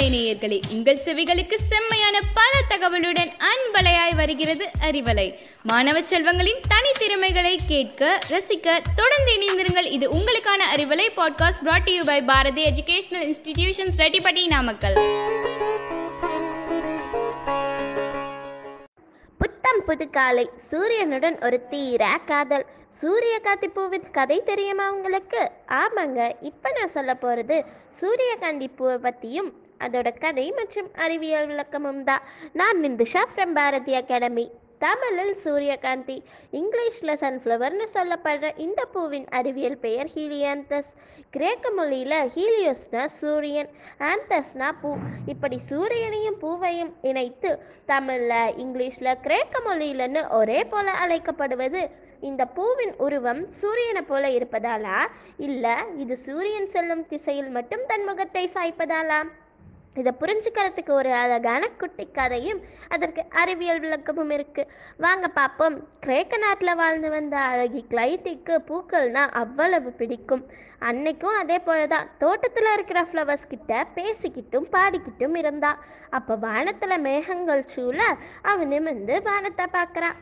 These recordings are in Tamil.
அன்பலை நேயர்களே உங்கள் செவிகளுக்கு செம்மையான பல தகவலுடன் அன்பலையாய் வருகிறது அறிவலை. மாணவ செல்வங்களின் தனித்திறமைகளை கேட்க ரசிக்க தொடர்ந்து இணைந்திருங்கள். இது உங்களுக்கான Arivalai podcast brought you by Bharathi educational institutions Rettipatti Namakkal. புத்தம் புது காலை சூரியனுடன் ஒரு தீர காதல். சூரியகாந்தி பூவின் கதை தெரியுமா உங்களுக்கு? ஆமாங்க இப்போ நான் சொல்ல போகிறது சூரியகாந்தி பூவை பற்றியும் அதோட கதை மற்றும் அறிவியல் விளக்கமும் தான். நான் நிந்துஷா ஃப்ரம் பாரதி அகாடமி. தமிழில் சூரியகாந்தி இங்கிலீஷில் சன்ஃப்ளவர்னு சொல்லப்படுற இந்த பூவின் அறிவியல் பெயர் ஹீலியாந்தஸ். கிரேக்க மொழியில் ஹீலியோஸ்னா சூரியன் ஆந்தஸ்னா பூ. இப்படி சூரியனையும் பூவையும் இணைத்து தமிழில் இங்கிலீஷில் கிரேக்க மொழியிலன்னு ஒரே போல அழைக்கப்படுவது. இந்த பூவின் உருவம் சூரியனை போல இருப்பதாலா? இல்லை இது சூரியன் செல்லும் திசையில் மட்டும் தன் முகத்தை சாய்ப்பதாலா? இதை புரிஞ்சுக்கிறதுக்கு ஒரு அழகான குட்டி கதையும் அதற்கு அறிவியல் விளக்கமும் இருக்கு. வாங்க பார்ப்போம். கிரேக்க நாட்டில் வாழ்ந்து வந்த அழகி கிளைட்டிக்கு பூக்கள்னா அவ்வளவு பிடிக்கும். அன்னைக்கும் அதே போல தான் தோட்டத்தில் இருக்கிற ஃப்ளவர்ஸ் கிட்ட பேசிக்கிட்டும் பாடிக்கிட்டும் இருந்தா. அப்போ வானத்தில் மேகங்கள் சூழ அவன் நிமிர்ந்து வானத்தை பார்க்குறான்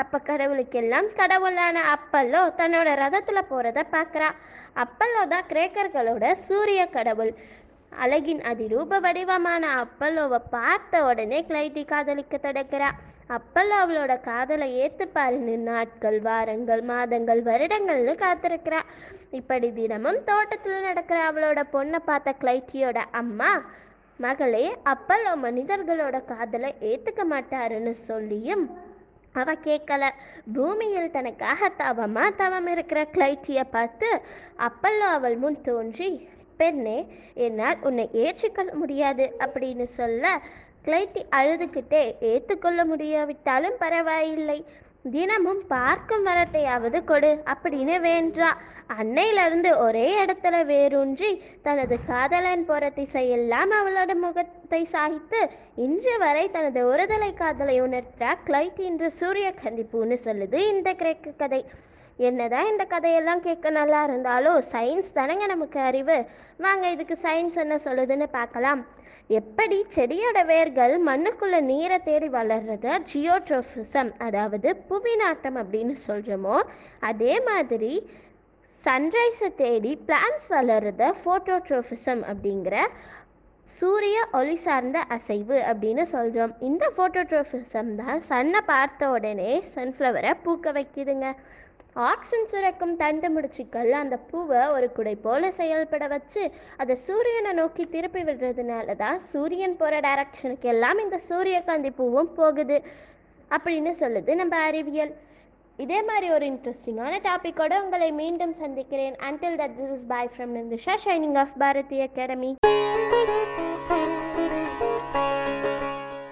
அப்போ கடவுளுக்கெல்லாம் கடவுளான அப்பல்லோ தன்னோட ரதத்தில் போகிறத பார்க்குறா. அப்பல்லோ தான் கிரேக்கர்களோட சூரிய கடவுள். அழகின் அதிரூப வடிவமான அப்பல்லோவை பார்த்த உடனே கிளைட்டி காதலிக்க தொடக்கிறா அப்பல்லோ அவளோட காதலை ஏற்றுப்பாருன்னு நாட்கள் வாரங்கள் மாதங்கள் வருடங்கள்னு காத்திருக்கிறா. இப்படி தினமும் தோட்டத்தில் நடக்கிற அவளோட பொண்ணை பார்த்த கிளைட்டியோட அம்மா மகளே அப்பல்லோ மனிதர்களோட காதலை ஏற்றுக்க மாட்டாருன்னு சொல்லியும் அவ கேட்கல பூமியில் தனக்காக தவமா தவம் இருக்கிற கிளைட்டியை பார்த்து அப்பல்லோ அவள் முன் தோன்றி பெண்ணே என்னால் உன்னை ஏற்றுக்கொள்ள முடியாது அப்படின்னு சொல்ல கிளைட்டி அழுதுகிட்டே ஏற்றுக்கொள்ள முடியாவிட்டாலும் பரவாயில்லை. தினமும் பார்க்கும் வரத்தையாவது கொடு அப்படின்னு வேண்டா அன்னையிலிருந்து ஒரே இடத்துல வேரூன்றி தனது காதலன் போற திசையெல்லாம் அவளோட முகத்தை சாய்த்து இன்று வரை தனது ஒருதலை காதலை உணர்த்த கிளைட் இன்று சூரியகாந்தி பூன்னு சொல்லுது இந்த கிரேக்க கதை. என்னதான் இந்த கதையெல்லாம் கேட்க நல்லா இருந்தாலும் சயின்ஸ் தானேங்க நமக்கு அறிவு. வாங்க இதுக்கு சயின்ஸ் என்ன சொல்லுதுன்னு பார்க்கலாம். எப்படி செடியோட வேர்கள் மண்ணுக்குள்ள நீரை தேடி வளர்றத? ஜியோட்ரோஃபிசம் அதாவது புவிநாட்டம் அப்படின்னு சொல்கிறோமோ அதே மாதிரி சன்ரைஸை தேடி பிளான்ஸ் வளர்றத ஃபோட்டோட்ரோஃபிசம் அப்படிங்கிற சூரிய ஒளி சார்ந்த அசைவு அப்படின்னு சொல்கிறோம் இந்த ஃபோட்டோட்ரோஃபிசம் தான் சன்னை பார்த்த உடனே சன்ஃப்ளவரை பூக்க வைக்குதுங்க. ஆக்சன் சுரக்கும் தண்டு முடிச்சுக்கள் அந்த பூவை ஒரு குடை போல செயல்பட வச்சு அதை சூரியனை நோக்கி திருப்பி விடுறதுனால தான் சூரியன் போகிற டைரக்ஷனுக்கு எல்லாம் இந்த சூரியகாந்தி பூவும் போகுது அப்படின்னு சொல்லுது நம்ம அறிவியல். இதே மாதிரி ஒரு இன்ட்ரெஸ்டிங்கான டாப்பிக்கோட உங்களை மீண்டும் சந்திக்கிறேன். Until that this is bye from Ninthusha shining of Bharathi academy